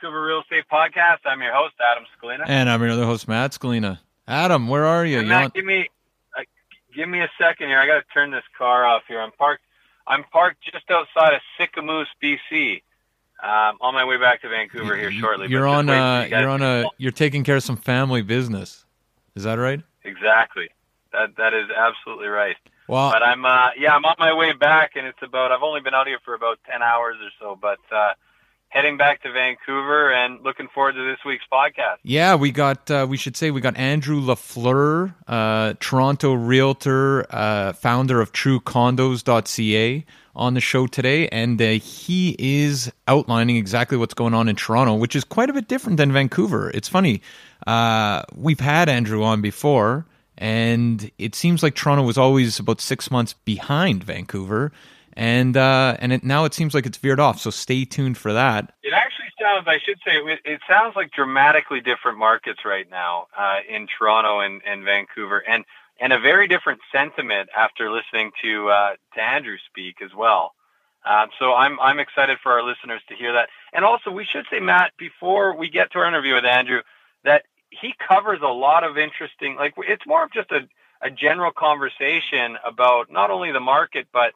Vancouver Real Estate Podcast. I'm your host, Adam Scalina. And I'm your other host, Matt Scalina. Adam, where are you? You Matt, want- give me uh, give me a second here. I got to turn this car off here. I'm parked. I'm parked just outside of Sicamous, BC. Um, on my way back to Vancouver here shortly. You're on. Uh, you you're on a. You're taking care of some family business. Is that right? exactly. That that is absolutely right. Well, But I'm uh, yeah, I'm on my way back, and it's about. I've only been out here for about ten hours or so, but uh, heading back to Vancouver and looking forward to this week's podcast. Yeah, we got. Uh, we should say we got Andrew Lafleur, uh, Toronto realtor, uh, founder of TrueCondos.ca, on the show today, and uh, he is outlining exactly what's going on in Toronto, which is quite a bit different than Vancouver. It's funny. Uh, we've had Andrew on before, and it seems like Toronto was always about six months behind Vancouver, and uh, and it, now it seems like it's veered off. So stay tuned for that. It actually sounds, I should say, it, it sounds like dramatically different markets right now uh, in Toronto and, and Vancouver, and and a very different sentiment after listening to uh, to Andrew speak as well. Um, so I'm I'm excited for our listeners to hear that, and also we should say, Matt, before we get to our interview with Andrew, that he covers a lot of interesting, like it's more of just a a general conversation about not only the market but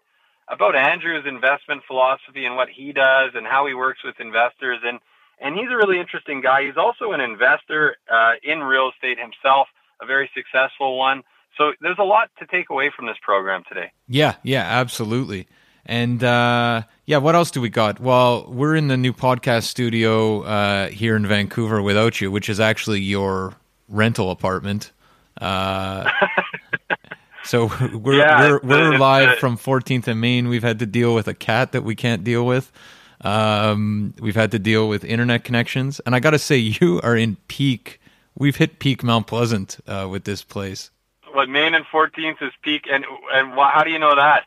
about Andrew's investment philosophy and what he does and how he works with investors and and he's a really interesting guy. He's also an investor uh, in real estate himself, a very successful one. So there's a lot to take away from this program today. Yeah, yeah, absolutely. And uh, yeah, what else do we got? Well, we're in the new podcast studio uh, here in Vancouver without you, which is actually your rental apartment. So we're Yeah, we're, we're live from 14th and Main. We've had to deal with a cat that we can't deal with. Um, we've had to deal with internet connections, and I got to say, you are in peak. We've hit peak Mount Pleasant uh, with this place. What Main and 14th is peak, and and wh- how do you know that?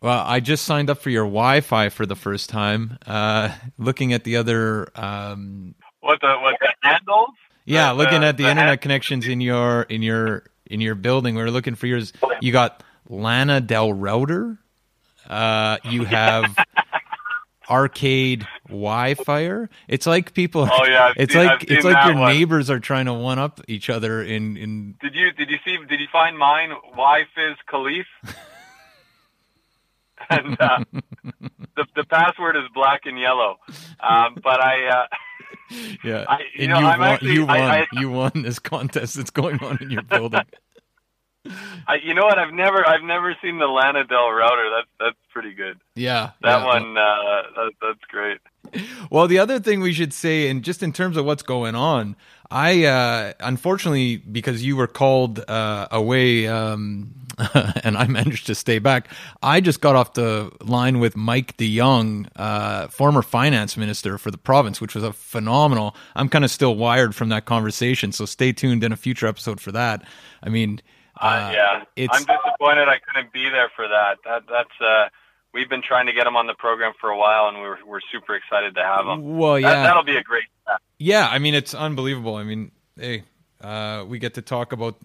Well, I just signed up for your Wi-Fi for the first time. Uh, looking at the other, um, What the what the handles? yeah, The- looking at the, the internet hand- connections in your in your in your building. We are looking for yours. You got Lana Del Router. Uh, you have arcade Wi-Fi. It's like people. Oh yeah, it's seen- like it's like your one. neighbors are trying to one up each other in in. Did you did you see did you find mine? Fizz Khalif? and uh, the the password is black and yellow. Um, but I uh, Yeah, I- you and know, you I'm won. actually- you won. I- I- you won this contest that's going on in your building. I you know what I've never I've never seen the Lana Del router. That's that's pretty good. yeah, That yeah. one uh, that, that's great. Well, the other thing we should say, and just in terms of what's going on, I uh, unfortunately because you were called uh, away, um, and I managed to stay back. I just got off the line with Mike de Jong, uh, former finance minister for the province, which was a phenomenal. I'm kind of still wired from that conversation, so stay tuned in a future episode for that. I mean, Uh, yeah, it's I'm disappointed I couldn't be there for that. That that's uh, we've been trying to get him on the program for a while, and we're we're super excited to have him. well, yeah. that'll be a great. Yeah, I mean it's unbelievable. I mean, hey, uh, we get to talk about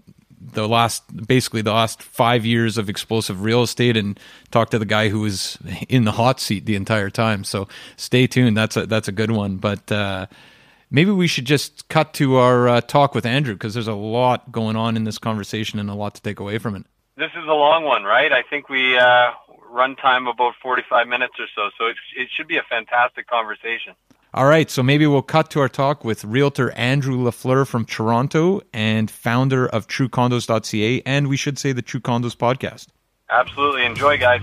the last, basically the last five years of explosive real estate, and talk to the guy who was in the hot seat the entire time. So stay tuned. That's a that's a good one. But uh, maybe we should just cut to our uh, talk with Andrew because there's a lot going on in this conversation and a lot to take away from it. This is a long one, right? I think we uh, run about 45 minutes or so, so it, it should be a fantastic conversation. All right, so maybe we'll cut to our talk with realtor Andrew Lafleur from Toronto and founder of TrueCondos.ca, and we should say the True Condos podcast. Absolutely, enjoy, guys.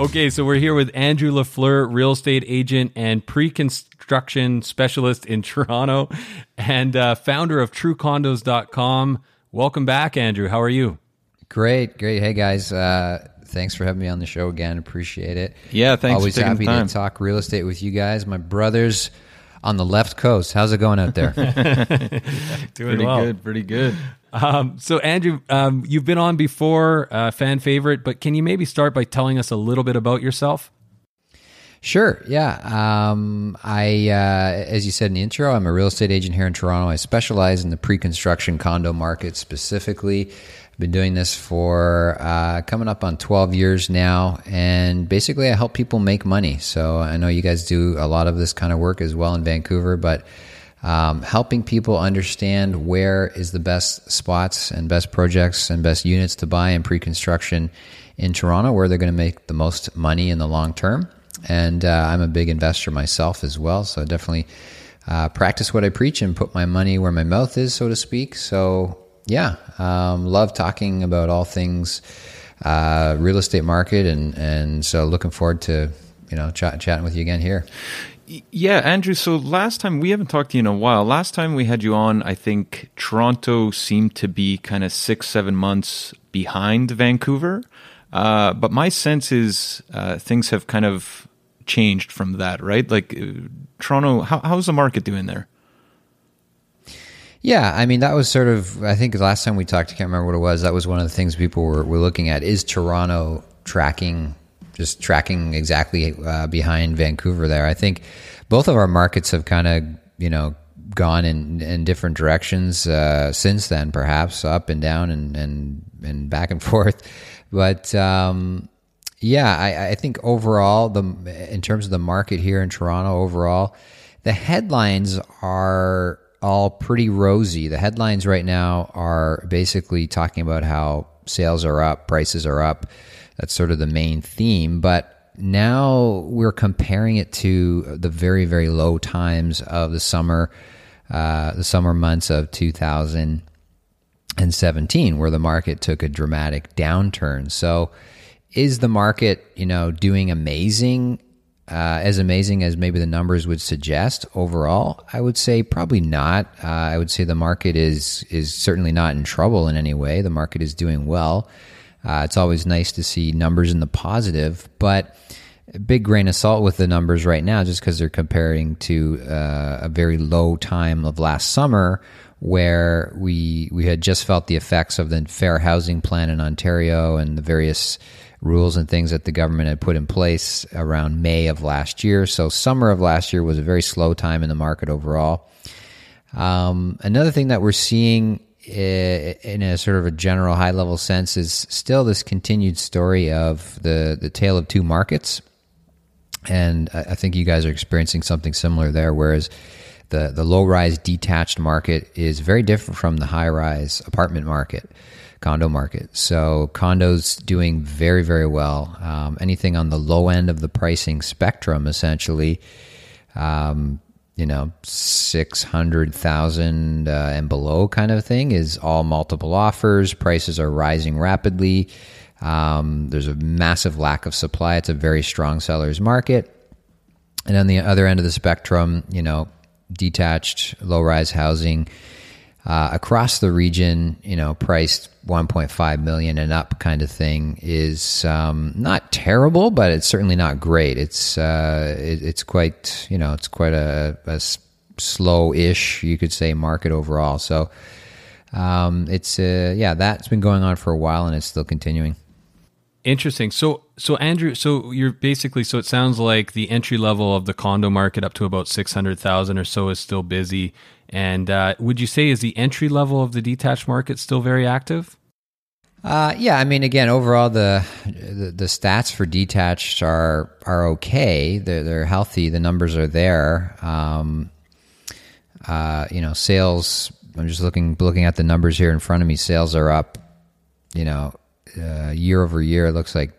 Okay, so we're here with Andrew Lafleur, real estate agent and pre-construction specialist in Toronto, and uh, founder of TrueCondos.com. Welcome back, Andrew. How are you? Great, great. Hey guys, uh, thanks for having me on the show again. Appreciate it. Yeah, thanks for Always happy time. to talk real estate with you guys. My brothers on the left coast. How's it going out there? Doing Pretty well. good, pretty good. Um, so, Andrew, um, you've been on before, uh, fan favorite, but can you maybe start by telling us a little bit about yourself? Sure. Yeah. Um, I, uh, as you said in the intro, I'm a real estate agent here in Toronto. I specialize in the pre-construction condo market specifically. I've been doing this for uh, coming up on 12 years now, and basically I help people make money. So I know you guys do a lot of this kind of work as well in Vancouver, but um, helping people understand where is the best spots and best projects and best units to buy in pre-construction in Toronto, where they're going to make the most money in the long term. And uh, I'm a big investor myself as well, so definitely uh, practice what I preach and put my money where my mouth is, so to speak. So yeah, um, love talking about all things uh, real estate market, and and so looking forward to you know chat, chatting with you again here. Yeah, Andrew. So last time we haven't talked to you in a while. Last time we had you on, I think Toronto seemed to be kind of six, seven months behind Vancouver. Uh, but my sense is uh, things have kind of changed from that, right? Like uh, Toronto, how, how's the market doing there? Yeah, I mean that was sort of I think last time we talked, I can't remember what it was. That was one of the things people were, were looking at. Is Toronto tracking just tracking exactly uh, behind Vancouver there? I think both of our markets have kind of you know gone in in different directions uh, since then, perhaps up and down and and and back and forth. But um, yeah, I, I think overall, the in terms of the market here in Toronto, overall, the headlines are all pretty rosy. The headlines right now are basically talking about how sales are up, prices are up. That's sort of the main theme. But now we're comparing it to the very, very low times of the summer, uh, the summer months of 2017, where the market took a dramatic downturn. So, is the market, you know, doing amazing? Uh, as amazing as maybe the numbers would suggest overall, I would say probably not. Uh, I would say the market is is certainly not in trouble in any way. The market is doing well. Uh, it's always nice to see numbers in the positive, but big grain of salt with the numbers right now, just because they're comparing to uh, a very low time of last summer, where we we had just felt the effects of the fair housing plan in Ontario and the various rules and things that the government had put in place around May of last year. So summer of last year was a very slow time in the market overall. Um, another thing that we're seeing in a sort of a general high level sense is still this continued story of the the tale of two markets, and I think you guys are experiencing something similar there. Whereas the the low rise detached market is very different from the high rise apartment market, condo market. So condos doing very very well. Um, anything on the low end of the pricing spectrum, essentially. Um, you know, 600,000 uh, and below kind of thing is all multiple offers. Prices are rising rapidly. Um, there's a massive lack of supply. It's a very strong seller's market. And on the other end of the spectrum, you know, detached, low rise housing uh, across the region, you know, priced 1.5 million and up kind of thing is um, not terrible, but it's certainly not great. It's uh, it, it's quite you know it's quite a, a slow-ish you could say market overall. So um, it's uh, yeah that's been going on for a while and it's still continuing. Interesting. So, so Andrew, so you're basically, so it sounds like the entry level of the condo market up to about 600,000 or so is still busy. And uh, would you say is the entry level of the detached market still very active? Uh, yeah, I mean, again, overall, the, the, the stats for detached are are okay. They're they're healthy. The numbers are there. Um, uh, you know, sales. I'm just looking looking at the numbers here in front of me. Sales are up. You know, uh, year over year, it looks like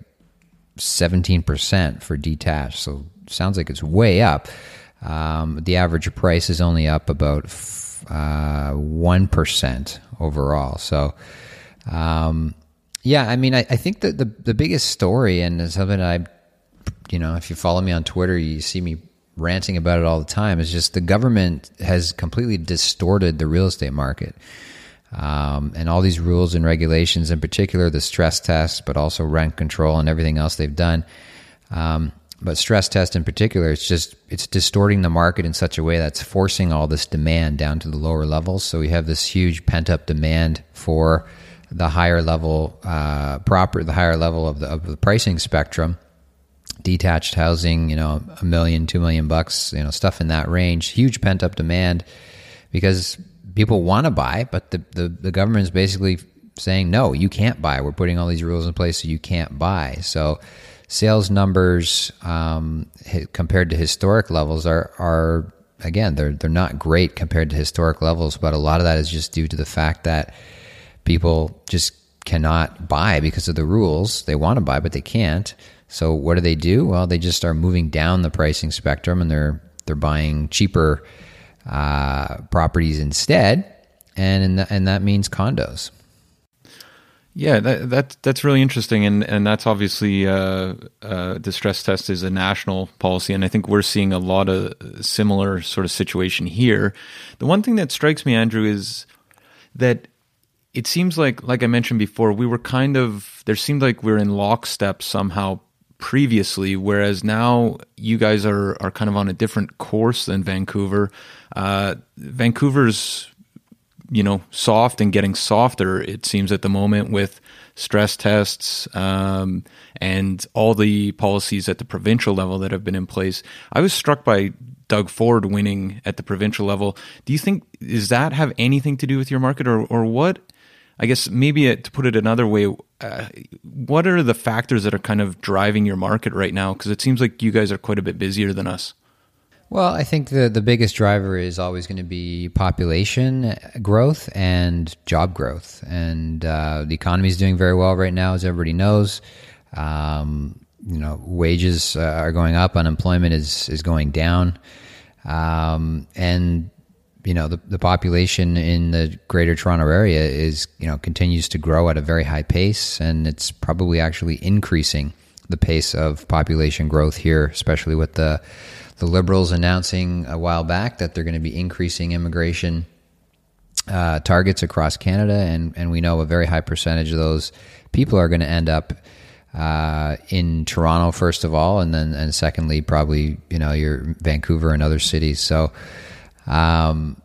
17% for detached. So sounds like it's way up. Um, the average price is only up about uh, 1% overall. So, um, yeah, I mean, I, I, think that the, the biggest story, and something I, you know, if you follow me on Twitter, you see me ranting about it all the time, is just the government has completely distorted the real estate market. Um, and all these rules and regulations, in particular the stress test, but also rent control and everything else they've done. Um, but stress test in particular, it's just it's distorting the market in such a way that's forcing all this demand down to the lower levels. So we have this huge pent up demand for the higher level uh, proper, the higher level of the of the pricing spectrum. Detached housing, you know, a million, two million bucks, you know, stuff in that range. Huge pent up demand because people want to buy, but the, the, the government is basically saying, no, you can't buy. We're putting all these rules in place so you can't buy. So sales numbers um, compared to historic levels are, are again, they're, they're not great compared to historic levels, but a lot of that is just due to the fact that people just cannot buy because of the rules. They want to buy, but they can't. So what do they do? Well, they just are moving down the pricing spectrum and they're they're buying cheaper uh, properties instead, and the, and that means condos. Yeah, that, that that's really interesting, and and that's obviously uh, uh, the stress test is a national policy, and I think we're seeing a lot of similar sort of situation here. The one thing that strikes me, Andrew, is that it seems like, like I mentioned before, we were kind of there seemed like we are in lockstep somehow previously, whereas now you guys are are kind of on a different course than Vancouver. Uh, Vancouver's you know soft and getting softer. It seems at the moment with stress tests um, and all the policies at the provincial level that have been in place. I was struck by Doug Ford winning at the provincial level. Do you think does that have anything to do with your market, or or what? I guess maybe to put it another way, uh, what are the factors that are kind of driving your market right now? Because it seems like you guys are quite a bit busier than us. Well, I think the, the biggest driver is always going to be population growth and job growth. And uh, the economy is doing very well right now, as everybody knows. Um, you know, wages uh, are going up, unemployment is, is going down. Um, and you know the, the population in the greater toronto area is you know continues to grow at a very high pace and it's probably actually increasing the pace of population growth here especially with the the liberals announcing a while back that they're going to be increasing immigration uh, targets across canada and and we know a very high percentage of those people are going to end up uh, in Toronto first of all, and then and secondly probably you know your Vancouver and other cities. So um,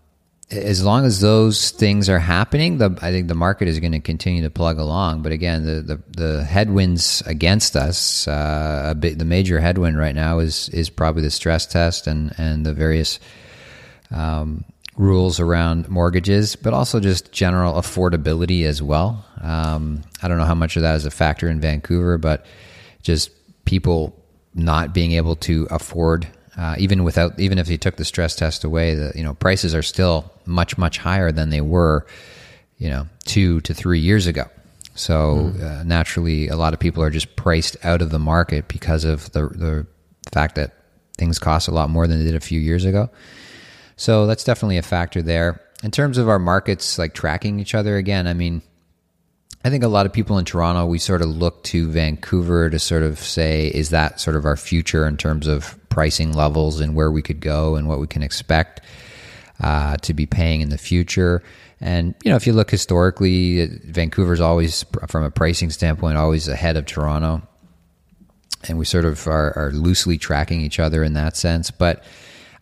as long as those things are happening, the, I think the market is going to continue to plug along. But again, the the, the headwinds against us, uh, bit, the major headwind right now is is probably the stress test and and the various um, rules around mortgages, but also just general affordability as well. Um, I don't know how much of that is a factor in Vancouver, but just people not being able to afford, uh, even without, even if you took the stress test away, the you know prices are still much much higher than they were, you know, two to three years ago. So uh, naturally, a lot of people are just priced out of the market because of the the fact that things cost a lot more than they did a few years ago. So that's definitely a factor there. In terms of our markets, like tracking each other again, I mean, I think a lot of people in Toronto, we sort of look to Vancouver to sort of say, is that sort of our future in terms of pricing levels and where we could go and what we can expect uh, to be paying in the future? And, you know, if you look historically, Vancouver's always, from a pricing standpoint, always ahead of Toronto. And we sort of are, are loosely tracking each other in that sense. But,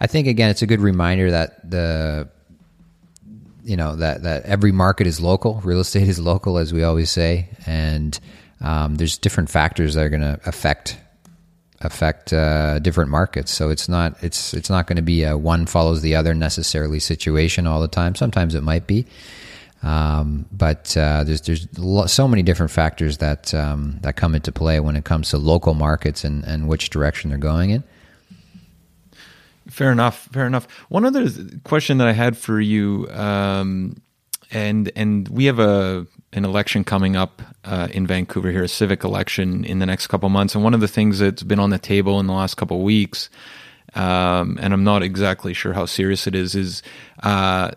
I think again, it's a good reminder that the you know that that every market is local. Real estate is local, as we always say, and um, there's different factors that are going to affect affect uh, different markets. So it's not it's it's not going to be a one follows the other necessarily situation all the time. Sometimes it might be, um, but uh, there's there's so many different factors that um, that come into play when it comes to local markets and and which direction they're going in. Fair enough. Fair enough. One other question that I had for you, um, and and we have a an election coming up uh, in Vancouver here, a civic election in the next couple months, and one of the things that's been on the table in the last couple weeks, um, and I'm not exactly sure how serious it is, is uh,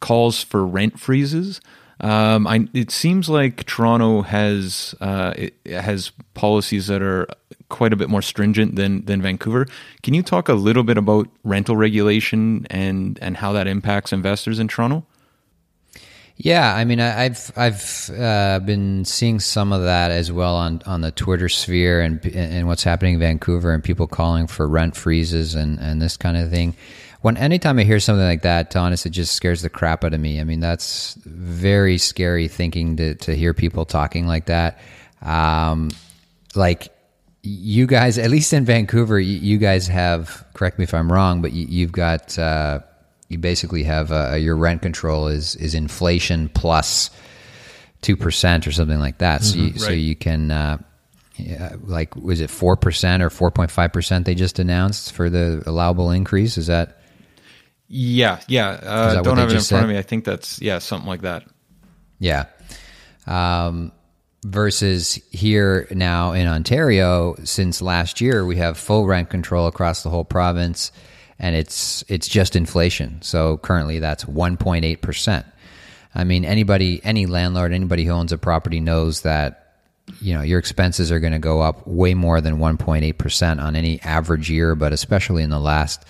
calls for rent freezes. Um, I, it seems like Toronto has uh, has policies that are quite a bit more stringent than than Vancouver. Can you talk a little bit about rental regulation and and how that impacts investors in Toronto? Yeah, I mean, I've I've uh, been seeing some of that as well on, on the Twitter sphere and and what's happening in Vancouver and people calling for rent freezes and, and this kind of thing. When anytime I hear something like that, to honest, it just scares the crap out of me. I mean, that's very scary thinking to to hear people talking like that. Um, like you guys, at least in Vancouver, you, guys have. Correct me if I'm wrong, but you, have got. Uh, you basically have uh, your rent control is is inflation plus two percent or something like that. So mm-hmm, you, right. so you can. Uh, yeah, like was it four percent or four point five percent they just announced for the allowable increase? Is that? Yeah, yeah. Uh, don't have it in front said? of me. I think that's yeah, something like that. Yeah. Um, versus here now in Ontario since last year we have full rent control across the whole province and it's it's just inflation so currently that's 1.8% i mean anybody any landlord anybody who owns a property knows that you know your expenses are going to go up way more than 1.8% on any average year but especially in the last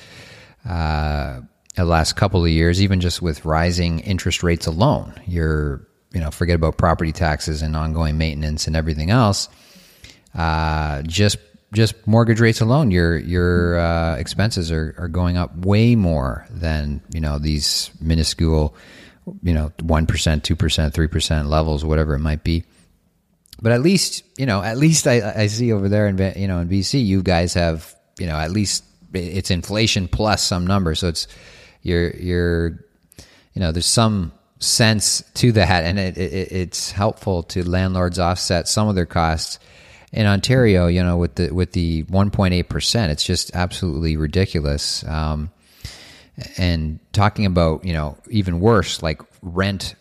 uh, the last couple of years even just with rising interest rates alone you're you know, forget about property taxes and ongoing maintenance and everything else. Uh, just just mortgage rates alone, your your uh, expenses are, are going up way more than you know these minuscule, you know, one percent, two percent, three percent levels, whatever it might be. But at least you know, at least I, I see over there in you know in BC, you guys have you know at least it's inflation plus some number, so it's you're you're you know there's some sense to that, and it, it, it's helpful to landlords offset some of their costs. In Ontario, you know, with the with the 1.8 percent, it's just absolutely ridiculous. Um, and talking about you know even worse, like rent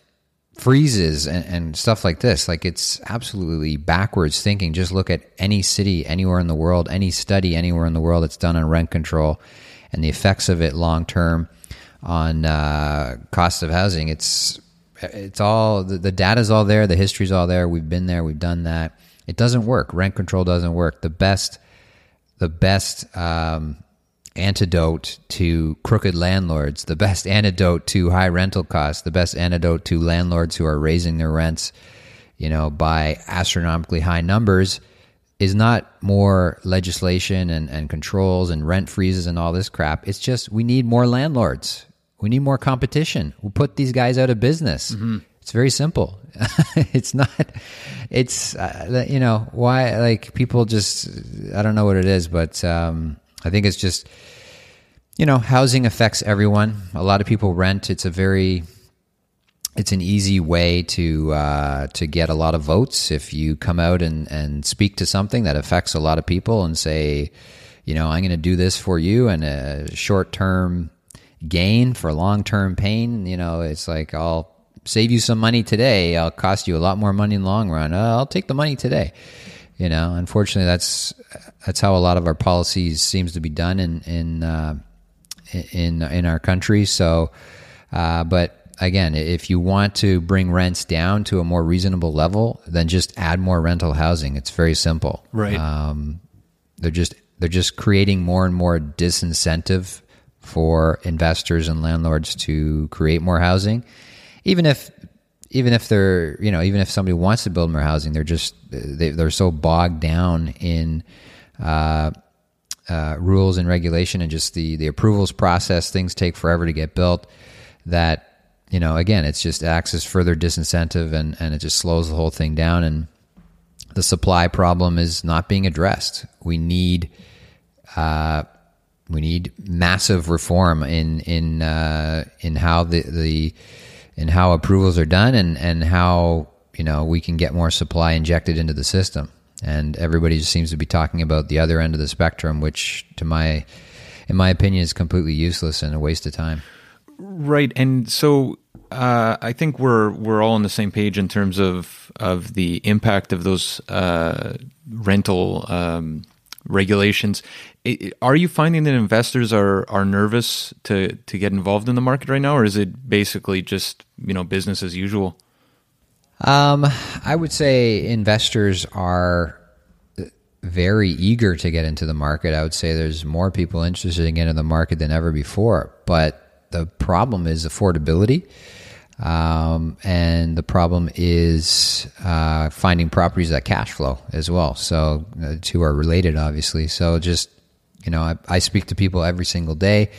freezes and, and, stuff like this. Like it's absolutely backwards thinking. Just look at any city anywhere in the world, any study anywhere in the world that's done on rent control and the effects of it long term on uh, cost of housing. It's it's all the, the data's all there, the history's all there. We've been there, we've done that. It doesn't work. Rent control doesn't work. The best the best um, antidote to crooked landlords, the best antidote to high rental costs, the best antidote to landlords who are raising their rents, you know, by astronomically high numbers is not more legislation and, and controls and rent freezes and all this crap. It's just we need more landlords. We need more competition. We'll put these guys out of business. Mm-hmm. It's very simple. it's not. It's uh, you know why like people just I don't know what it is, but um, I think it's just you know, housing affects everyone. A lot of people rent. It's a very it's an easy way to uh, to get a lot of votes if you come out and, and speak to something that affects a lot of people and say, you know, I'm going to do this for you and a short term gain for long term pain. You know, it's like I'll save you some money today. I'll cost you a lot more money in the long run. Uh, I'll take the money today. You know, unfortunately, that's that's how a lot of our policies seems to be done in in uh, in in our country. So, uh, but again, if you want to bring rents down to a more reasonable level, then just add more rental housing. It's very simple. Right. Um, they're just they're just creating more and more disincentive for investors and landlords to create more housing, even if even if they're you know even if somebody wants to build more housing, they're just they, they're so bogged down in. Uh, uh, rules and regulation and just the the approvals process. Things take forever to get built. That you know, again, it's just acts as further disincentive and and it just slows the whole thing down. And the supply problem is not being addressed. We need. Uh, we need massive reform in in uh, in how the, the in how approvals are done and and how you know we can get more supply injected into the system and everybody just seems to be talking about the other end of the spectrum, which, to my, in my opinion, is completely useless and a waste of time. Right, and so uh, I think we're we're all on the same page in terms of of the impact of those uh, rental um, regulations. Are you finding that investors are are nervous to to get involved in the market right now, or is it basically just you know business as usual? Um, I would say investors are very eager to get into the market. I would say there's more people interested in getting into the market than ever before. But the problem is affordability. Um, and the problem is uh, finding properties that cash flow as well. So the two are related, obviously. So just, you know, I, I speak to people every single day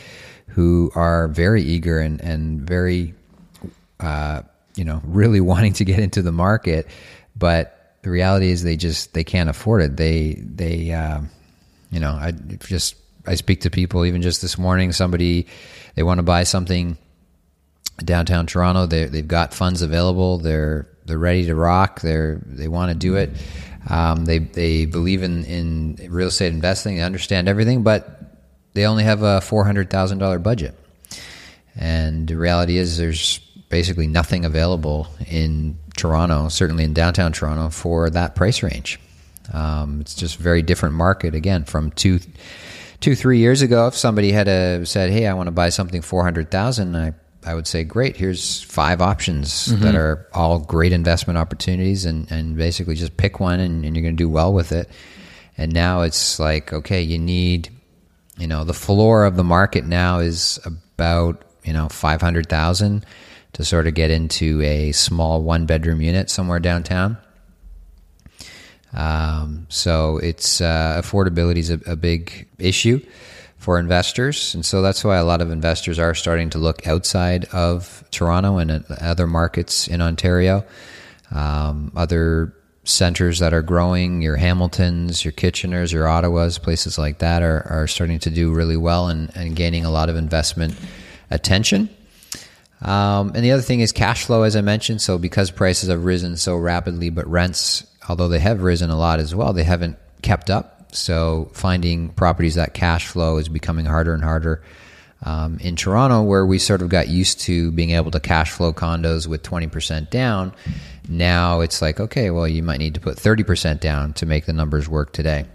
who are very eager and, and very, uh, you know, really wanting to get into the market, but the reality is they just they can't afford it. They they uh, you know, I just I speak to people even just this morning. Somebody they want to buy something downtown Toronto. They they've got funds available. They're they're ready to rock. They're they want to do it. Um, they they believe in in real estate investing. They understand everything, but they only have a four hundred thousand dollar budget. And the reality is, there's basically nothing available in Toronto, certainly in downtown Toronto, for that price range. Um, it's just a very different market again from two, two, three years ago. If somebody had a, said, "Hey, I want to buy something four hundred thousand, I I would say, "Great, here's five options mm-hmm. that are all great investment opportunities, and and basically just pick one, and, and you're going to do well with it." And now it's like, okay, you need, you know, the floor of the market now is about you know five hundred thousand to sort of get into a small one bedroom unit somewhere downtown. Um, so it's uh, affordability is a, a, big issue for investors, and so that's why a lot of investors are starting to look outside of Toronto and other markets in Ontario. Um, other centers that are growing, your Hamiltons, your Kitcheners, your Ottawas, places like that are, are starting to do really well and, and gaining a lot of investment attention. Um, and the other thing is cash flow, as I mentioned. So because prices have risen so rapidly, but rents, although they have risen a lot as well, they haven't kept up. So finding properties that cash flow is becoming harder and harder. Um, in Toronto, where we sort of got used to being able to cash flow condos with 20% down, now it's like, okay, well, you might need to put 30% down to make the numbers work today.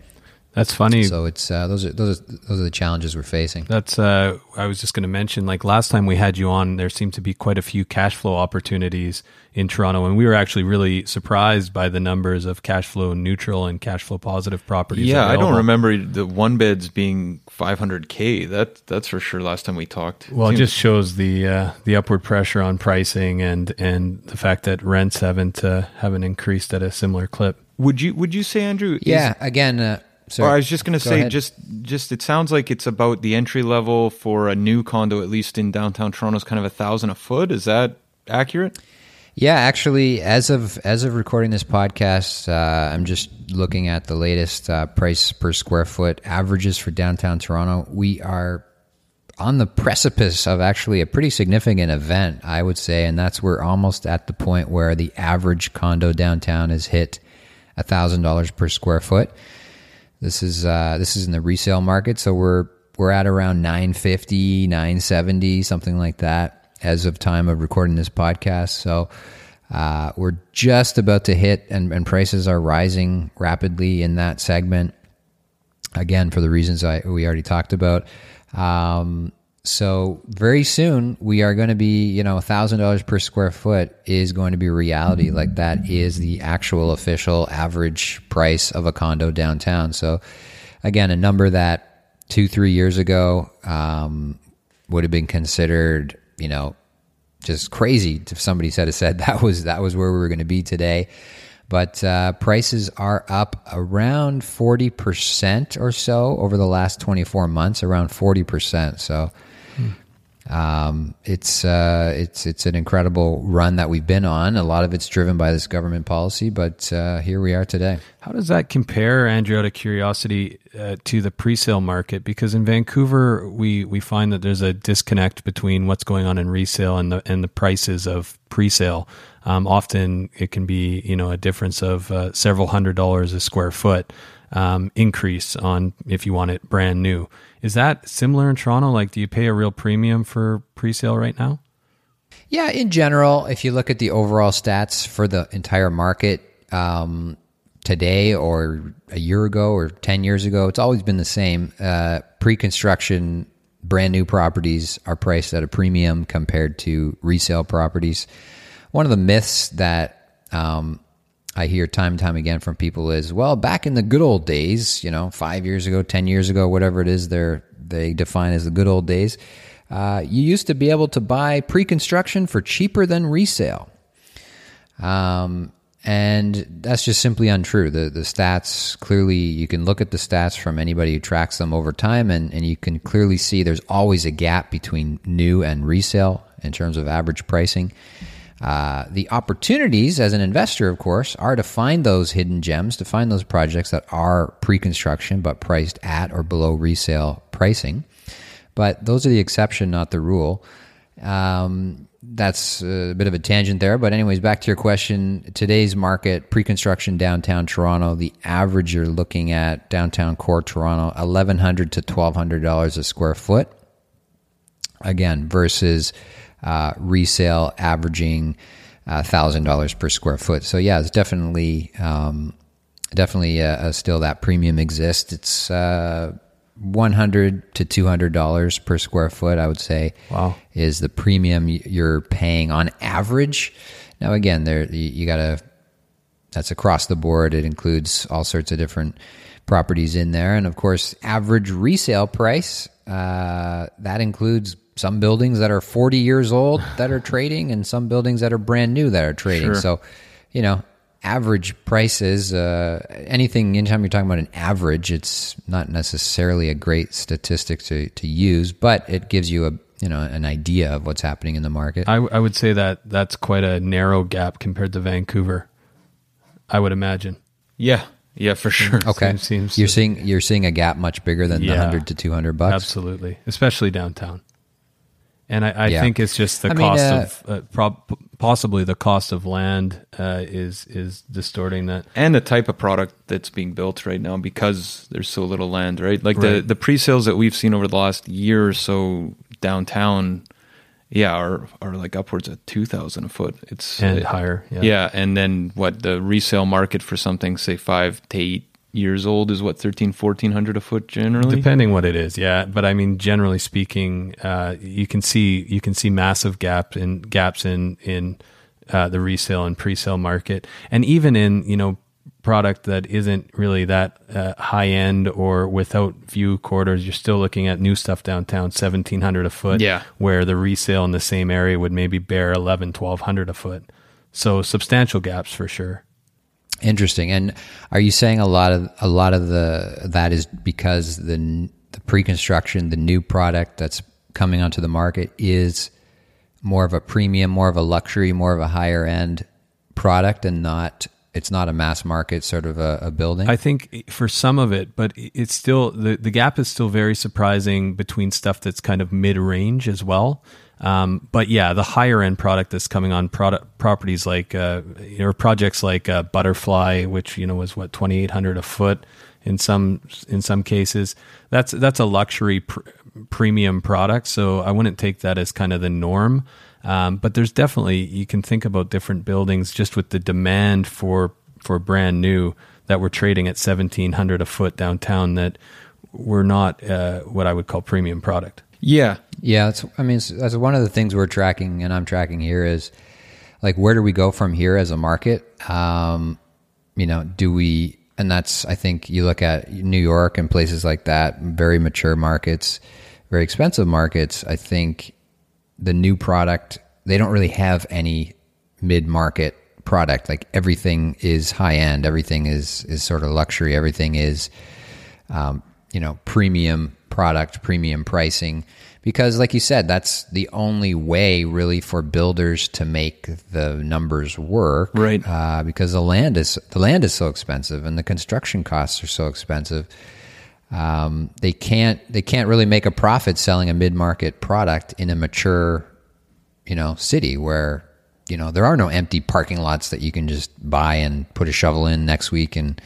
That's funny. So it's uh, those are those are those are the challenges we're facing. That's uh, I was just going to mention. Like last time we had you on, there seemed to be quite a few cash flow opportunities in Toronto, and we were actually really surprised by the numbers of cash flow neutral and cash flow positive properties. Yeah, available. I don't remember the one beds being 500k. That that's for sure. Last time we talked. Well, it, it just shows the uh, the upward pressure on pricing and and the fact that rents haven't uh, haven't increased at a similar clip. Would you would you say, Andrew? Yeah. Is, again uh, so, I was just going to say, ahead. just just it sounds like it's about the entry level for a new condo, at least in downtown Toronto, is kind of a thousand a foot. Is that accurate? Yeah, actually, as of as of recording this podcast, uh, I'm just looking at the latest uh, price per square foot averages for downtown Toronto. We are on the precipice of actually a pretty significant event, I would say, and that's we're almost at the point where the average condo downtown has hit thousand dollars per square foot. This is uh, this is in the resale market, so we're we're at around 950, 970, something like that as of time of recording this podcast. So uh, we're just about to hit, and, and prices are rising rapidly in that segment. Again, for the reasons I, we already talked about. Um, so very soon we are going to be, you know, thousand dollars per square foot is going to be reality. Like that is the actual official average price of a condo downtown. So again, a number that two, three years ago um, would have been considered, you know, just crazy if somebody said said that was that was where we were going to be today. But uh, prices are up around forty percent or so over the last twenty four months, around forty percent. So um, it's uh, it's it's an incredible run that we've been on. A lot of it's driven by this government policy, but uh, here we are today. How does that compare, Andrew, out of curiosity, uh, to the pre-sale market? Because in Vancouver, we we find that there's a disconnect between what's going on in resale and the and the prices of pre-sale. Um, often, it can be you know a difference of uh, several hundred dollars a square foot um, increase on if you want it brand new. Is that similar in Toronto? Like, do you pay a real premium for pre-sale right now? Yeah, in general, if you look at the overall stats for the entire market um, today or a year ago or 10 years ago, it's always been the same. Uh, Pre construction, brand new properties are priced at a premium compared to resale properties. One of the myths that um, I hear time and time again from people is, well, back in the good old days, you know, five years ago, 10 years ago, whatever it is they're, they define as the good old days, uh, you used to be able to buy pre construction for cheaper than resale. Um, and that's just simply untrue. The, the stats clearly, you can look at the stats from anybody who tracks them over time, and, and you can clearly see there's always a gap between new and resale in terms of average pricing. Uh, the opportunities as an investor, of course, are to find those hidden gems, to find those projects that are pre construction but priced at or below resale pricing. But those are the exception, not the rule. Um, that's a bit of a tangent there. But, anyways, back to your question. Today's market, pre construction downtown Toronto, the average you're looking at downtown core Toronto, 1,100 to $1,200 a square foot. Again, versus uh, resale averaging thousand uh, dollars per square foot. So yeah, it's definitely um, definitely uh, uh, still that premium exists. It's uh, one hundred to two hundred dollars per square foot. I would say. Wow, is the premium you're paying on average. Now again, there you, you got to. That's across the board. It includes all sorts of different properties in there, and of course, average resale price. Uh, that includes some buildings that are 40 years old that are trading and some buildings that are brand new that are trading. Sure. So, you know, average prices, uh, anything, anytime you're talking about an average, it's not necessarily a great statistic to, to use, but it gives you a, you know, an idea of what's happening in the market. I, I would say that that's quite a narrow gap compared to Vancouver. I would imagine. Yeah. Yeah, for sure. Okay, seems, seems you're seeing you're seeing a gap much bigger than yeah, the hundred to two hundred bucks. Absolutely, especially downtown. And I, I yeah. think it's just the I cost mean, uh, of uh, prob- possibly the cost of land uh, is is distorting that, and the type of product that's being built right now because there's so little land, right? Like right. the the pre-sales that we've seen over the last year or so downtown, yeah, are are like upwards of two thousand a foot. It's and higher, yeah. yeah. And then what the resale market for something say five to eight years old is what 13 1400 a foot generally? Depending what it is yeah. But i mean generally speaking uh, you can see you can see massive gap in gaps in in uh, the resale and pre-sale market. And even in you know product that isn't really that uh, high end or without view corridors you're still looking at new stuff downtown 1700 a foot yeah. where the resale in the same area would maybe bear 11 1200 a foot. So substantial gaps for sure Interesting. And are you saying a lot of a lot of the that is because the the pre-construction, the new product that's coming onto the market is more of a premium, more of a luxury, more of a higher end product, and not it's not a mass market sort of a, a building. I think for some of it, but it's still the the gap is still very surprising between stuff that's kind of mid range as well. Um, but yeah, the higher end product that's coming on product properties like uh, or projects like uh, Butterfly, which you know was what twenty eight hundred a foot in some in some cases. That's that's a luxury pr- premium product, so I wouldn't take that as kind of the norm. Um, but there's definitely you can think about different buildings just with the demand for for brand new that we're trading at seventeen hundred a foot downtown that we're not uh, what I would call premium product. Yeah, yeah. That's I mean that's one of the things we're tracking and I'm tracking here is like where do we go from here as a market? Um, you know, do we and that's I think you look at New York and places like that, very mature markets, very expensive markets. I think the new product, they don't really have any mid market product. Like everything is high end, everything is is sort of luxury, everything is um, you know premium product, premium pricing. Because, like you said, that's the only way really for builders to make the numbers work, right? Uh, because the land is the land is so expensive, and the construction costs are so expensive um, they can't they can't really make a profit selling a mid market product in a mature, you know, city where you know there are no empty parking lots that you can just buy and put a shovel in next week and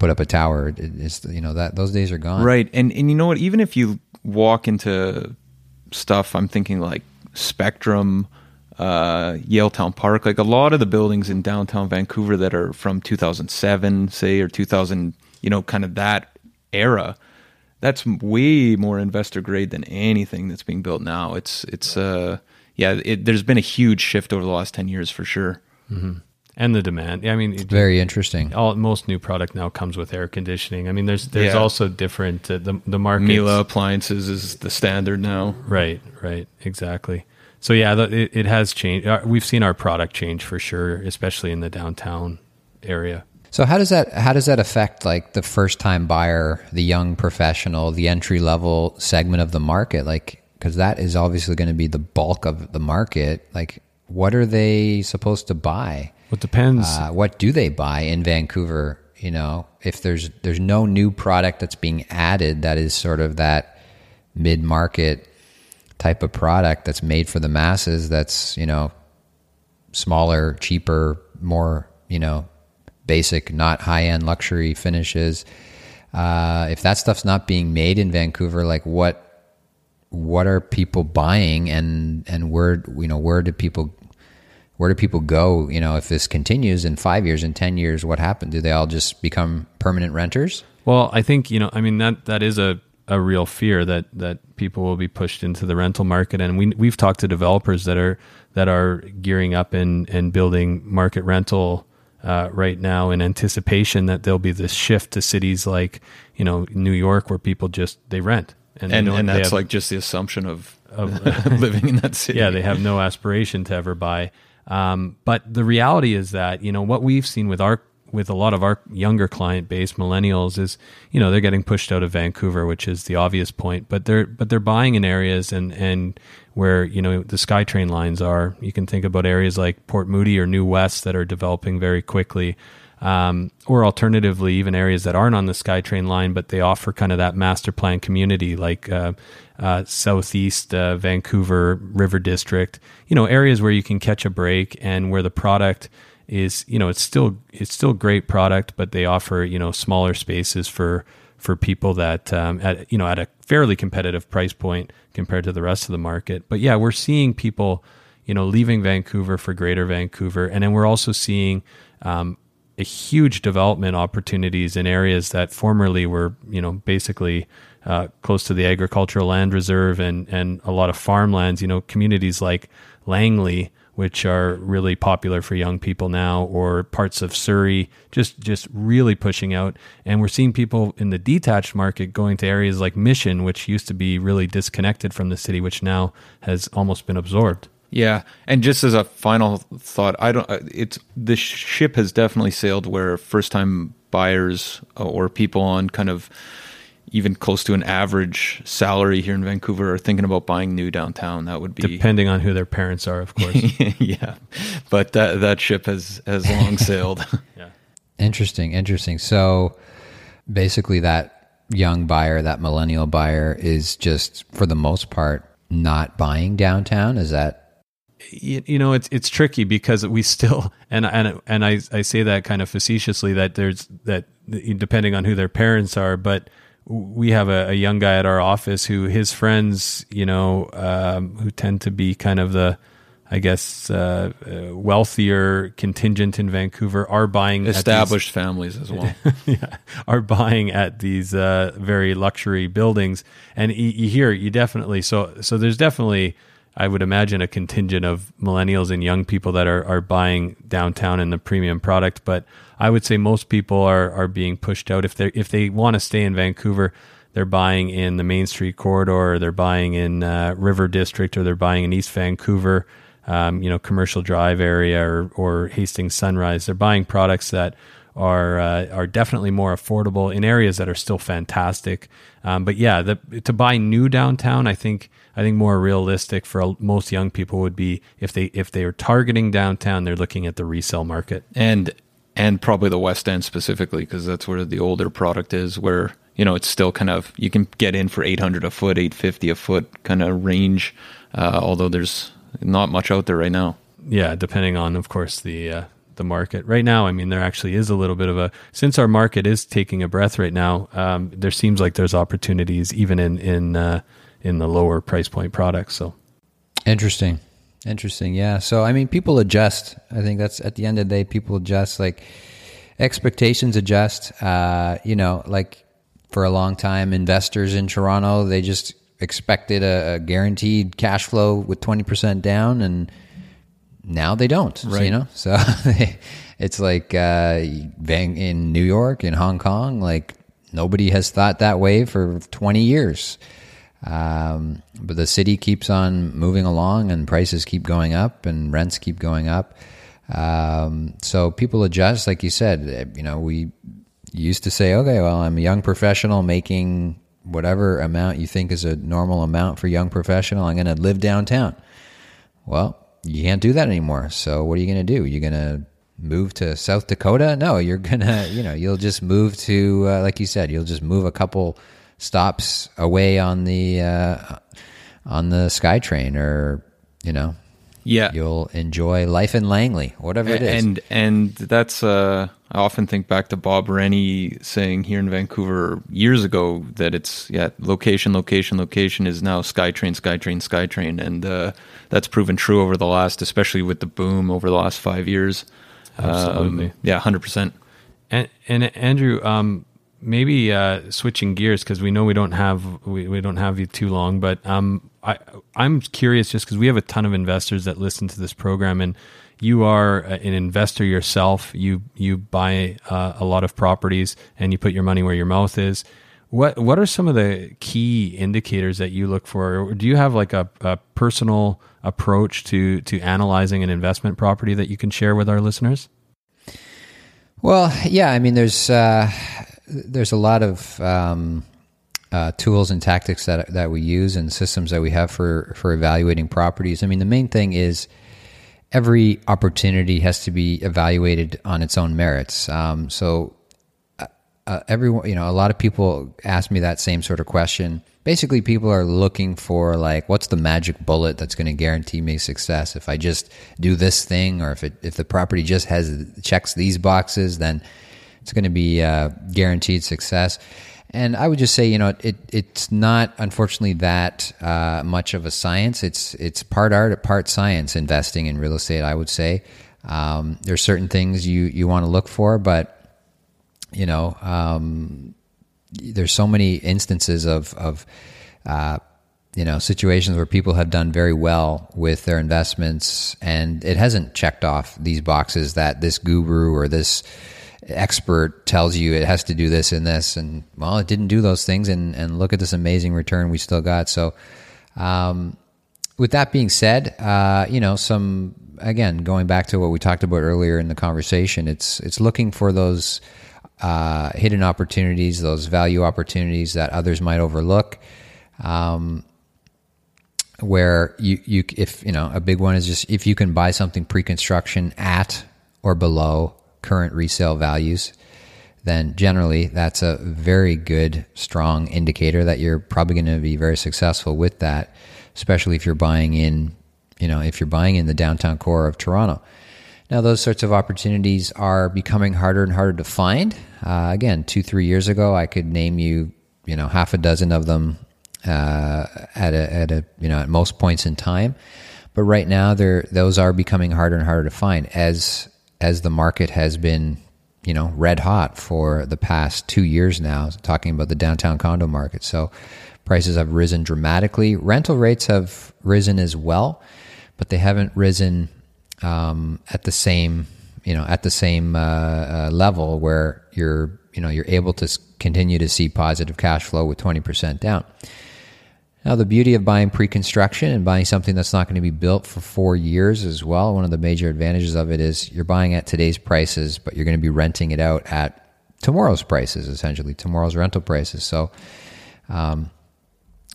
put up a tower. It's you know that those days are gone. Right, and and you know what? Even if you walk into stuff, I'm thinking like Spectrum, uh, Yaletown Park, like a lot of the buildings in downtown Vancouver that are from 2007, say, or 2000, you know, kind of that era, that's way more investor grade than anything that's being built now. It's it's uh yeah, it, there's been a huge shift over the last ten years for sure. Mm-hmm. And the demand. I mean, it, very interesting. All most new product now comes with air conditioning. I mean, there's there's yeah. also different uh, the the market. Miele appliances is the standard now. Right, right, exactly. So yeah, the, it, it has changed. Uh, we've seen our product change for sure, especially in the downtown area. So how does that how does that affect like the first time buyer, the young professional, the entry level segment of the market? Like because that is obviously going to be the bulk of the market. Like what are they supposed to buy? Well, it depends. Uh, what do they buy in Vancouver? You know, if there's there's no new product that's being added that is sort of that mid market type of product that's made for the masses. That's you know smaller, cheaper, more you know basic, not high end luxury finishes. Uh, if that stuff's not being made in Vancouver, like what what are people buying and and where you know where do people where do people go? You know, if this continues in five years, in ten years, what happened? Do they all just become permanent renters? Well, I think you know. I mean that that is a a real fear that that people will be pushed into the rental market, and we we've talked to developers that are that are gearing up and and building market rental uh, right now in anticipation that there'll be this shift to cities like you know New York where people just they rent and and, and that's have, like just the assumption of, of living in that city. Yeah, they have no aspiration to ever buy. Um, but the reality is that you know what we've seen with our with a lot of our younger client base, millennials, is you know they're getting pushed out of Vancouver, which is the obvious point. But they're but they're buying in areas and and where you know the SkyTrain lines are. You can think about areas like Port Moody or New West that are developing very quickly. Um, or alternatively, even areas that aren't on the SkyTrain line, but they offer kind of that master plan community, like uh, uh, Southeast uh, Vancouver River District. You know, areas where you can catch a break and where the product is you know it's still it's still great product, but they offer you know smaller spaces for for people that um, at you know at a fairly competitive price point compared to the rest of the market. But yeah, we're seeing people you know leaving Vancouver for Greater Vancouver, and then we're also seeing um, huge development opportunities in areas that formerly were you know basically uh, close to the agricultural land reserve and and a lot of farmlands. You know, communities like Langley which are really popular for young people now, or parts of Surrey, just just really pushing out. And we're seeing people in the detached market going to areas like Mission, which used to be really disconnected from the city, which now has almost been absorbed. Yeah, and just as a final thought, I don't. Uh, it's the ship has definitely sailed where first time buyers or people on kind of even close to an average salary here in Vancouver are thinking about buying new downtown. That would be depending on who their parents are, of course. yeah, but that that ship has has long sailed. yeah. Interesting, interesting. So basically, that young buyer, that millennial buyer, is just for the most part not buying downtown. Is that you, you know it's it's tricky because we still and and and I I say that kind of facetiously that there's that depending on who their parents are, but we have a, a young guy at our office who his friends, you know, um, who tend to be kind of the I guess uh, uh, wealthier contingent in Vancouver are buying established these, families as well. yeah, are buying at these uh, very luxury buildings, and you, you, hear you definitely so so. There's definitely I would imagine a contingent of millennials and young people that are are buying downtown in the premium product, but I would say most people are are being pushed out if they if they want to stay in Vancouver they're buying in the Main Street corridor, or they're buying in uh, River District, or they're buying in East Vancouver um, you know, Commercial Drive area or, or Hastings Sunrise. They're buying products that are uh, are definitely more affordable in areas that are still fantastic. Um, but yeah, the, to buy new downtown, I think I think more realistic for most young people would be if they if they are targeting downtown, they're looking at the resale market and and probably the West End specifically because that's where the older product is, where you know it's still kind of you can get in for eight hundred a foot, eight fifty a foot kind of range. Uh, although there's not much out there right now. Yeah, depending on, of course, the uh, the market. Right now, I mean, there actually is a little bit of a since our market is taking a breath right now. Um, there seems like there's opportunities even in in uh, in the lower price point products. So interesting, interesting. Yeah. So I mean, people adjust. I think that's at the end of the day, people adjust. Like expectations adjust. Uh, you know, like for a long time, investors in Toronto they just expected a, a guaranteed cash flow with 20% down and now they don't right. so, you know so it's like uh, in new york in hong kong like nobody has thought that way for 20 years um, but the city keeps on moving along and prices keep going up and rents keep going up um, so people adjust like you said you know we used to say okay well i'm a young professional making whatever amount you think is a normal amount for young professional. I'm going to live downtown. Well, you can't do that anymore. So what are you going to do? You're going to move to South Dakota? No, you're going to, you know, you'll just move to, uh, like you said, you'll just move a couple stops away on the, uh, on the SkyTrain or, you know, yeah, you'll enjoy life in Langley, whatever it is. And and that's uh, I often think back to Bob Rennie saying here in Vancouver years ago that it's yeah location, location, location is now SkyTrain, SkyTrain, SkyTrain, and uh, that's proven true over the last, especially with the boom over the last five years. Absolutely, um, yeah, hundred percent. And and Andrew, um, maybe uh, switching gears because we know we don't have we, we don't have you too long, but um, I I'm curious just because we have a ton of investors that listen to this program, and you are an investor yourself. You you buy uh, a lot of properties and you put your money where your mouth is. What what are some of the key indicators that you look for? Do you have like a, a personal approach to to analyzing an investment property that you can share with our listeners? Well, yeah, I mean, there's uh, there's a lot of um, uh, tools and tactics that that we use and systems that we have for for evaluating properties. I mean, the main thing is every opportunity has to be evaluated on its own merits. Um, so, uh, uh, everyone, you know, a lot of people ask me that same sort of question. Basically, people are looking for like, what's the magic bullet that's going to guarantee me success? If I just do this thing, or if it if the property just has checks these boxes, then it's going to be uh, guaranteed success. And I would just say, you know, it it's not unfortunately that uh, much of a science. It's it's part art, part science. Investing in real estate, I would say. Um, there's certain things you you want to look for, but you know, um, there's so many instances of of uh, you know situations where people have done very well with their investments, and it hasn't checked off these boxes that this guru or this expert tells you it has to do this and this, and well, it didn't do those things, and and look at this amazing return we still got. So, um, with that being said, uh, you know, some again going back to what we talked about earlier in the conversation, it's it's looking for those uh, hidden opportunities, those value opportunities that others might overlook. Um, where you, you, if you know, a big one is just if you can buy something pre-construction at or below current resale values, then generally that's a very good, strong indicator that you're probably going to be very successful with that, especially if you're buying in, you know, if you're buying in the downtown core of Toronto. Now, those sorts of opportunities are becoming harder and harder to find. Uh, again, two, three years ago, I could name you, you know, half a dozen of them uh, at a, at a, you know, at most points in time. But right now, they're, those are becoming harder and harder to find as as the market has been, you know, red hot for the past two years now. Talking about the downtown condo market, so prices have risen dramatically. Rental rates have risen as well, but they haven't risen um, at the same you know at the same uh, uh, level where you're you know you're able to continue to see positive cash flow with 20% down now the beauty of buying pre-construction and buying something that's not going to be built for four years as well one of the major advantages of it is you're buying at today's prices but you're going to be renting it out at tomorrow's prices essentially tomorrow's rental prices. So um,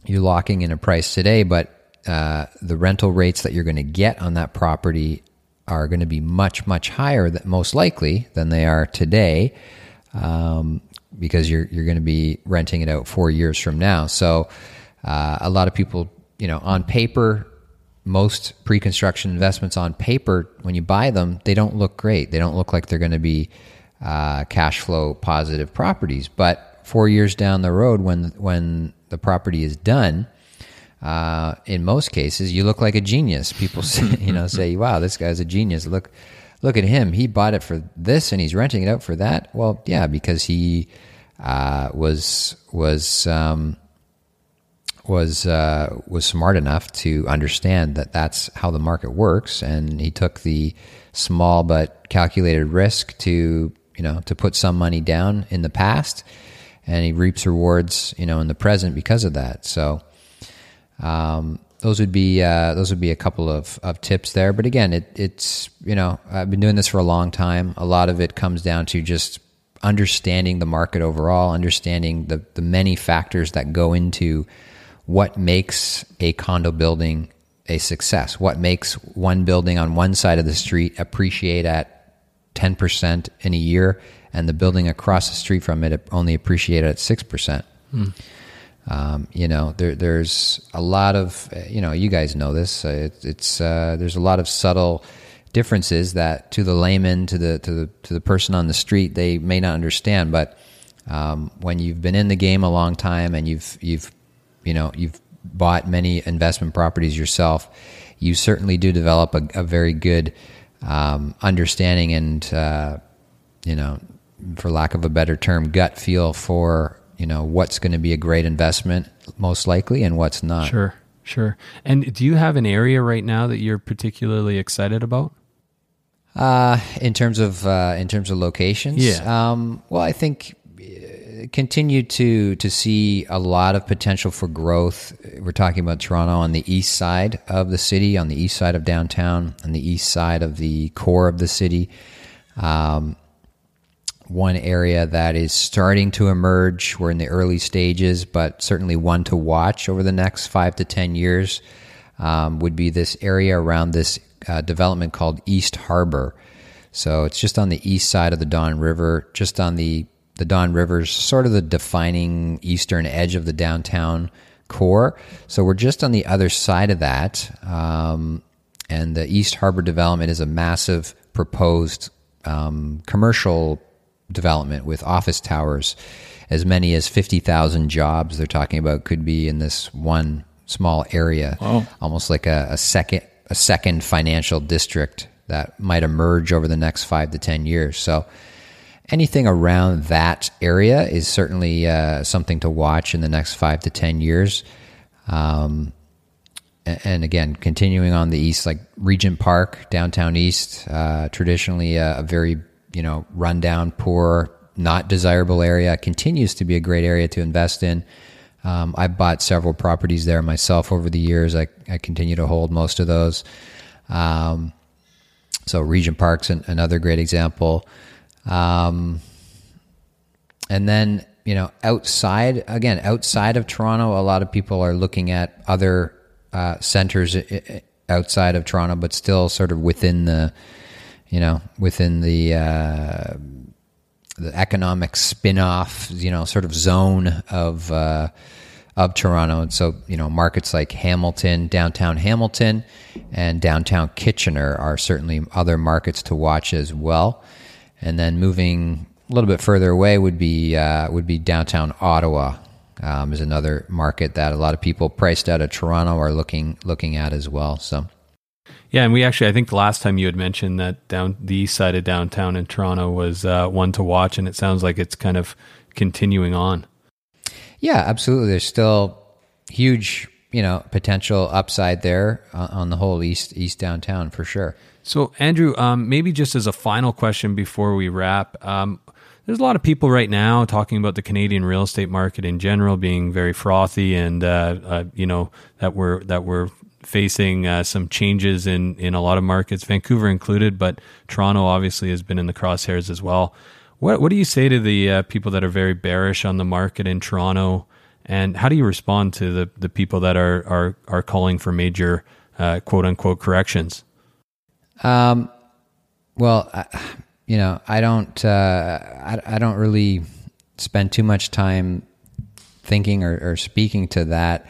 you're locking in a price today but uh, the rental rates that you're going to get on that property are going to be much much higher that most likely than they are today um, because you're you're going to be renting it out four years from now. So uh, a lot of people you know on paper most pre-construction investments on paper when you buy them they don't look great they don't look like they're going to be uh, cash flow positive properties but four years down the road when when the property is done uh, in most cases, you look like a genius. People say, you know, say, "Wow, this guy's a genius." Look, look at him. He bought it for this, and he's renting it out for that. Well, yeah, because he uh, was was um, was uh, was smart enough to understand that that's how the market works, and he took the small but calculated risk to you know to put some money down in the past, and he reaps rewards you know in the present because of that. So. Um, those would be uh, those would be a couple of, of tips there. But again, it, it's you know I've been doing this for a long time. A lot of it comes down to just understanding the market overall, understanding the the many factors that go into what makes a condo building a success. What makes one building on one side of the street appreciate at ten percent in a year, and the building across the street from it only appreciate at six percent. Hmm. Um, you know, there, there's a lot of, you know, you guys know this. Uh, it, it's uh, there's a lot of subtle differences that to the layman, to the to the to the person on the street, they may not understand. But um, when you've been in the game a long time and you've you've you know you've bought many investment properties yourself, you certainly do develop a, a very good um, understanding and uh, you know, for lack of a better term, gut feel for you know what's going to be a great investment most likely and what's not. Sure sure. And do you have an area right now that you're particularly excited about? Uh, in terms of uh, in terms of locations? Yeah. Um, well i think continue to to see a lot of potential for growth we're talking about toronto on the east side of the city on the east side of downtown on the east side of the core of the city um, one area that is starting to emerge. We're in the early stages, but certainly one to watch over the next five to 10 years um, would be this area around this uh, development called East Harbor. So it's just on the east side of the Don River, just on the, the Don River's sort of the defining eastern edge of the downtown core. So we're just on the other side of that. Um, and the East Harbor development is a massive proposed um, commercial development with office towers. As many as 50,000 jobs they're talking about could be in this one small area, wow. almost like a, a, second a second financial district that might emerge over the next five to 10 years. So anything around that area is certainly uh, something to watch in the next five to 10 years. Um, and again, continuing on the east, like Regent Park, downtown east, uh, traditionally a, a, very you know, rundown, poor, not desirable area continues to be a great area to invest in. Um, I bought several properties there myself over the years. I, I continue to hold most of those. Um, so Regent Park's an, another great example. Um, and then you know outside again outside of Toronto, a lot of people are looking at other uh, centers outside of Toronto, but still sort of within the you know within the uh, the economic spin-off you know sort of zone of uh, of Toronto. And so, you know, markets like Hamilton, downtown Hamilton, and downtown Kitchener are certainly other markets to watch as well. And then moving a little bit further away would be uh, would be downtown Ottawa. Um, is another market that a lot of people priced out of Toronto are looking looking at as well. So. Yeah, and we actually, I think the last time you had mentioned that down the east side of downtown in Toronto was uh, one to watch, and it sounds like it's kind of continuing on. Yeah, absolutely. There's still huge, you know, potential upside there on the whole east east downtown for sure. So, Andrew, um, maybe just as a final question before we wrap, um, there's a lot of people right now talking about the Canadian real estate market in general being very frothy, and uh, uh, you know that we're that we're facing uh, some changes in in a lot of markets, Vancouver included, but Toronto obviously has been in the crosshairs as well. What what do you say to the uh, people that are very bearish on the market in Toronto, and how do you respond to the, the people that are are are calling for major uh, quote unquote corrections? Um, well, I, you know, I don't uh, I, I don't really spend too much time thinking or, or speaking to that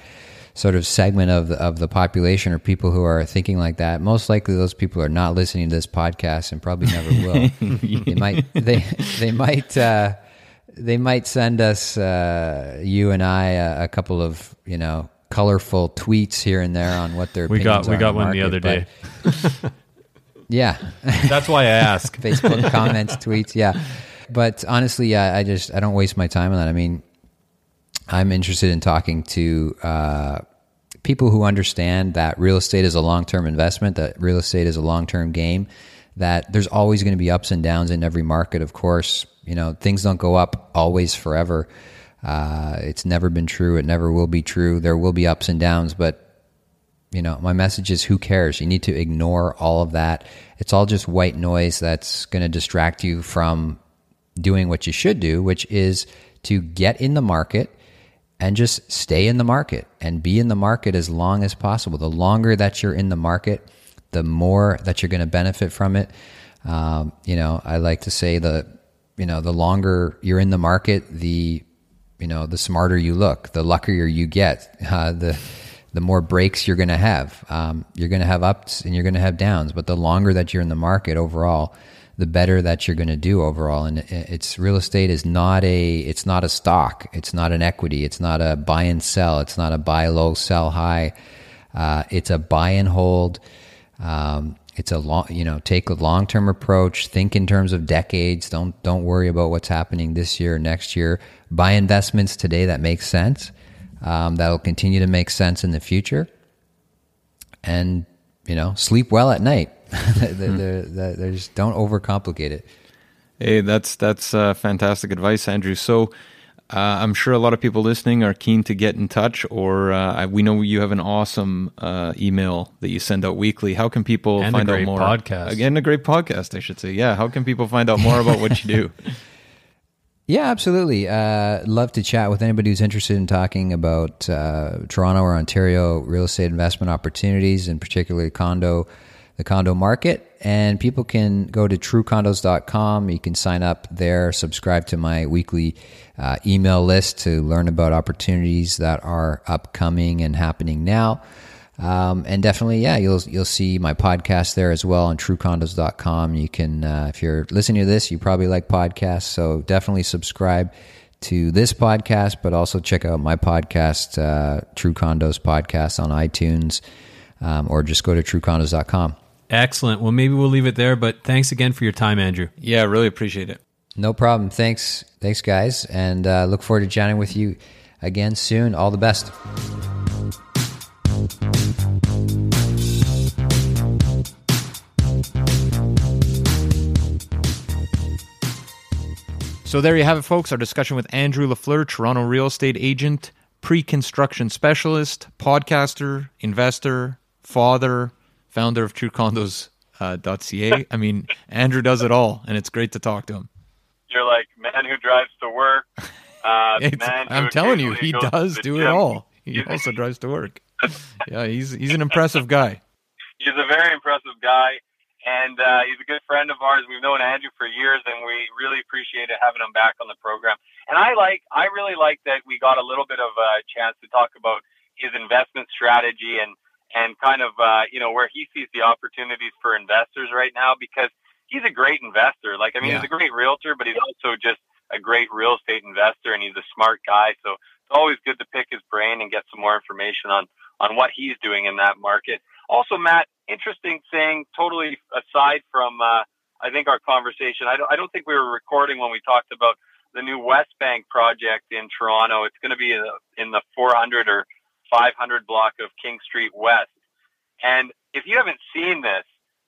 sort of segment of the, of the population or people who are thinking like that. Most likely, those people are not listening to this podcast and probably never will. they might they they might uh, they might send us uh, you and I a, a, couple of you know colorful tweets here and there on what their we got we got one market, the other day. yeah, that's why I ask. Facebook comments, tweets, yeah. But honestly, yeah, I just I don't waste my time on that. I mean, I'm interested in talking to uh, people who understand that real estate is a long term investment, that real estate is a long term game, that there's always going to be ups and downs in every market. Of course, you know things don't go up always forever. Uh, it's never been true. It never will be true. There will be ups and downs, but you know my message is who cares you need to ignore all of that it's all just white noise that's going to distract you from doing what you should do which is to get in the market and just stay in the market and be in the market as long as possible. The longer that you're in the market, the more that you're going to benefit from it. Um, you know, I like to say the, you know, the longer you're in the market, the, you know, the smarter you look, the luckier you get, uh, the, the more breaks you're going to have. Um, you're going to have ups and you're going to have downs, but the longer that you're in the market overall, the better that you're going to do overall. And it's real estate is not a it's not a stock. It's not an equity. It's not a buy and sell. It's not a buy low, sell high. Uh, it's a buy and hold. Um, it's a long, you know, take a long term approach. Think in terms of decades. Don't don't worry about what's happening this year, next year. Buy investments today that make sense. Um, that'll continue to make sense in the future. And you know, sleep well at night there's don't overcomplicate it. Hey, that's that's uh, fantastic advice, Andrew. So. Uh, I'm sure a lot of people listening are keen to get in touch, or uh, we know you have an awesome uh, email that you send out weekly. How can people and find out more? Podcast again, a great podcast, I should say. Yeah, how can people find out more about what you do? Yeah, absolutely. Uh, love to chat with anybody who's interested in talking about uh, Toronto or Ontario real estate investment opportunities, and particularly condo the condo market. And people can go to truecondos.com. You can sign up there, subscribe to my weekly uh, email list to learn about opportunities that are upcoming and happening now. Um, and definitely, yeah, you'll you'll see my podcast there as well on truecondos.com. You can, uh, if you're listening to this, you probably like podcasts, so definitely subscribe to this podcast, but also check out my podcast, uh, True Condos Podcast on iTunes, um, or just go to truecondos.com. Excellent. Well, maybe we'll leave it there, but thanks again for your time, Andrew. Yeah, really appreciate it. No problem. Thanks. Thanks, guys. And uh, look forward to chatting with you again soon. All the best. So there you have it, folks. Our discussion with Andrew Lafleur, Toronto real estate agent, pre construction specialist, podcaster, investor, father, founder of TrueCondos.ca. Uh, I mean, Andrew does it all, and it's great to talk to him. You're like man who drives to work. Uh, man I'm telling you, he does do it all. He also drives to work. Yeah, he's he's an impressive guy. He's a very impressive guy, and uh, he's a good friend of ours. We've known Andrew for years, and we really appreciated having him back on the program. And I like, I really like that we got a little bit of a chance to talk about his investment strategy and and kind of uh, you know where he sees the opportunities for investors right now because he's a great investor. Like I mean, Yeah. he's a great realtor, but he's also just a great real estate investor, and he's a smart guy. So it's always good to pick his brain and get some more information on on what he's doing in that market. Also, Matt, interesting thing, totally aside from uh, I think our conversation. I don't, I don't think we were recording when we talked about the new Westbank project in Toronto. It's going to be in the, in the 400 or 500 block of King Street West. And if you haven't seen this,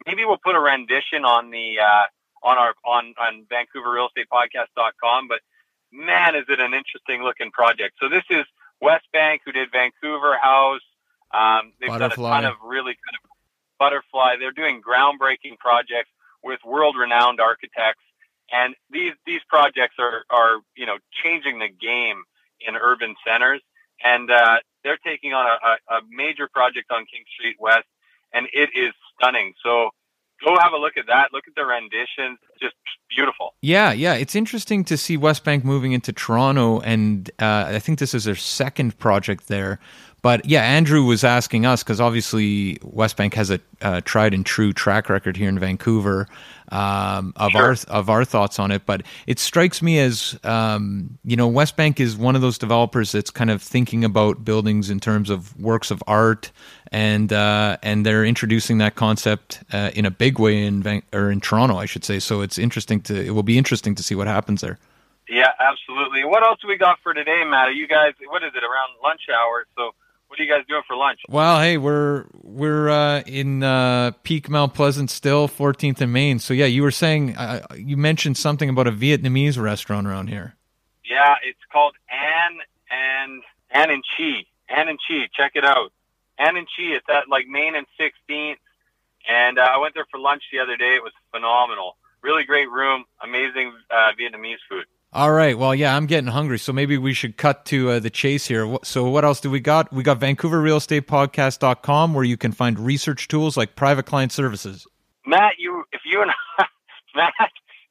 maybe we'll put a rendition on the uh, on our on on VancouverRealEstatePodcast.com. But man, is it an interesting looking project. So this is Westbank, who did Vancouver House. Um, they've Butterfly. done a ton of really kind of butterfly. They're doing groundbreaking projects with world-renowned architects, and these these projects are are you know changing the game in urban centers. And uh, they're taking on a, a, a major project on King Street West, and it is stunning. So go have a look at that. Look at the renditions, just beautiful. Yeah, yeah, it's interesting to see Westbank moving into Toronto, and uh, I think this is their second project there. But yeah, Andrew was asking us because obviously Westbank has a uh, tried and true track record here in Vancouver um, of Sure. our of our thoughts on it. But it strikes me as um, you know Westbank is one of those developers that's kind of thinking about buildings in terms of works of art, and uh, and they're introducing that concept uh, in a big way in Van- or in Toronto, I should say. So it's interesting to it will be interesting to see what happens there. Yeah, absolutely. What else do we got for today, Matt? Are you guys? What is it around lunch hour? So what are you guys doing for lunch? Well, hey, we're we're uh, in uh, peak Mount Pleasant still, 14th and Main. So yeah, you were saying uh, you mentioned something about a Vietnamese restaurant around here. Yeah, it's called Ann and Anh and Chi. Anh and Chi. Check it out. Anh and Chi. It's at like Main and 16th. And uh, I went there for lunch the other day. It was phenomenal. Really great room. Amazing uh, Vietnamese food. All right. Well, yeah, I'm getting hungry, so maybe we should cut to uh, the chase here. So, what else do we got? We got VancouverRealEstatePodcast.com, where you can find research tools like private client services. Matt, you if you and Matt,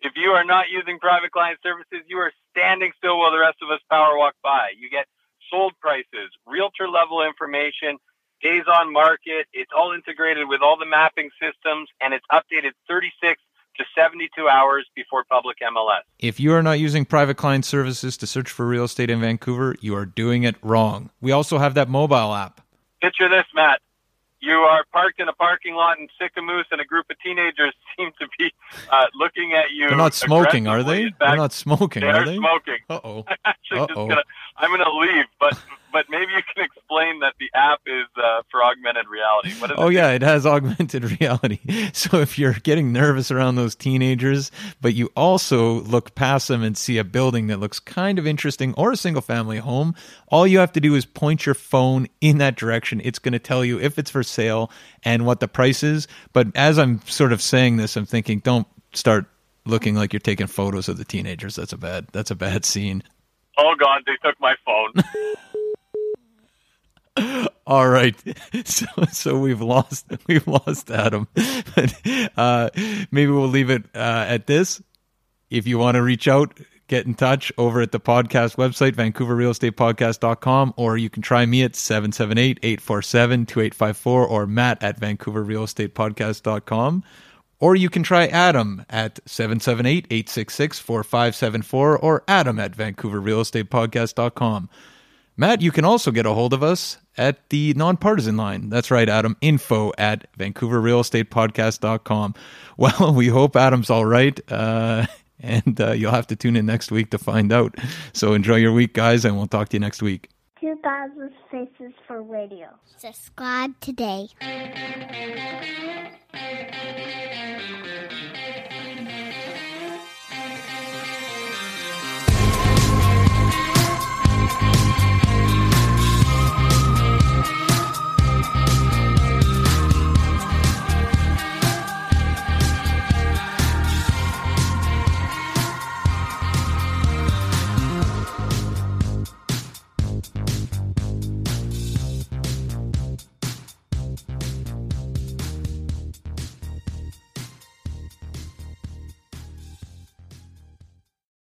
if you are not using private client services, you are standing still while the rest of us power walk by. You get sold prices, realtor level information, days on market. It's all integrated with all the mapping systems, and it's updated 36 to 72 hours before public MLS. If you are not using private client services to search for real estate in Vancouver, you are doing it wrong. We also have that mobile app. Picture this, Matt. You are parked in a parking lot in Sicamous, and a group of teenagers seem to be uh, looking at you. They're not smoking, are they? They're not smoking, they are are they? smoking. Uh oh. I'm actually just Uh-oh. I'm gonna leave, but but maybe you can explain that the app is uh, for augmented reality. What is Oh it? yeah, it has augmented reality. So if you're getting nervous around those teenagers, but you also look past them and see a building that looks kind of interesting or a single family home, all you have to do is point your phone in that direction. It's going to tell you if it's for sale and what the price is. But as I'm sort of saying this, I'm thinking don't start looking like you're taking photos of the teenagers. That's a bad that's a bad scene. Oh God, they took my phone. All right, so so we've lost we've lost Adam, but uh, maybe we'll leave it uh, at this. If you want to reach out, get in touch over at the podcast website, VancouverRealEstatePodcast.com, or you can try me at 778-847-2854 or Matt at VancouverRealEstatePodcast.com. Or you can try Adam at 778-866-4574 or Adam at VancouverRealEstatePodcast.com. Matt, you can also get a hold of us at the nonpartisan line. That's right, Adam. Info at VancouverRealEstatePodcast.com. Well, we hope Adam's all right. Uh, and uh, you'll have to tune in next week to find out. So enjoy your week, guys, and we'll talk to you next week. 2000 Faces for Radio. Subscribe today.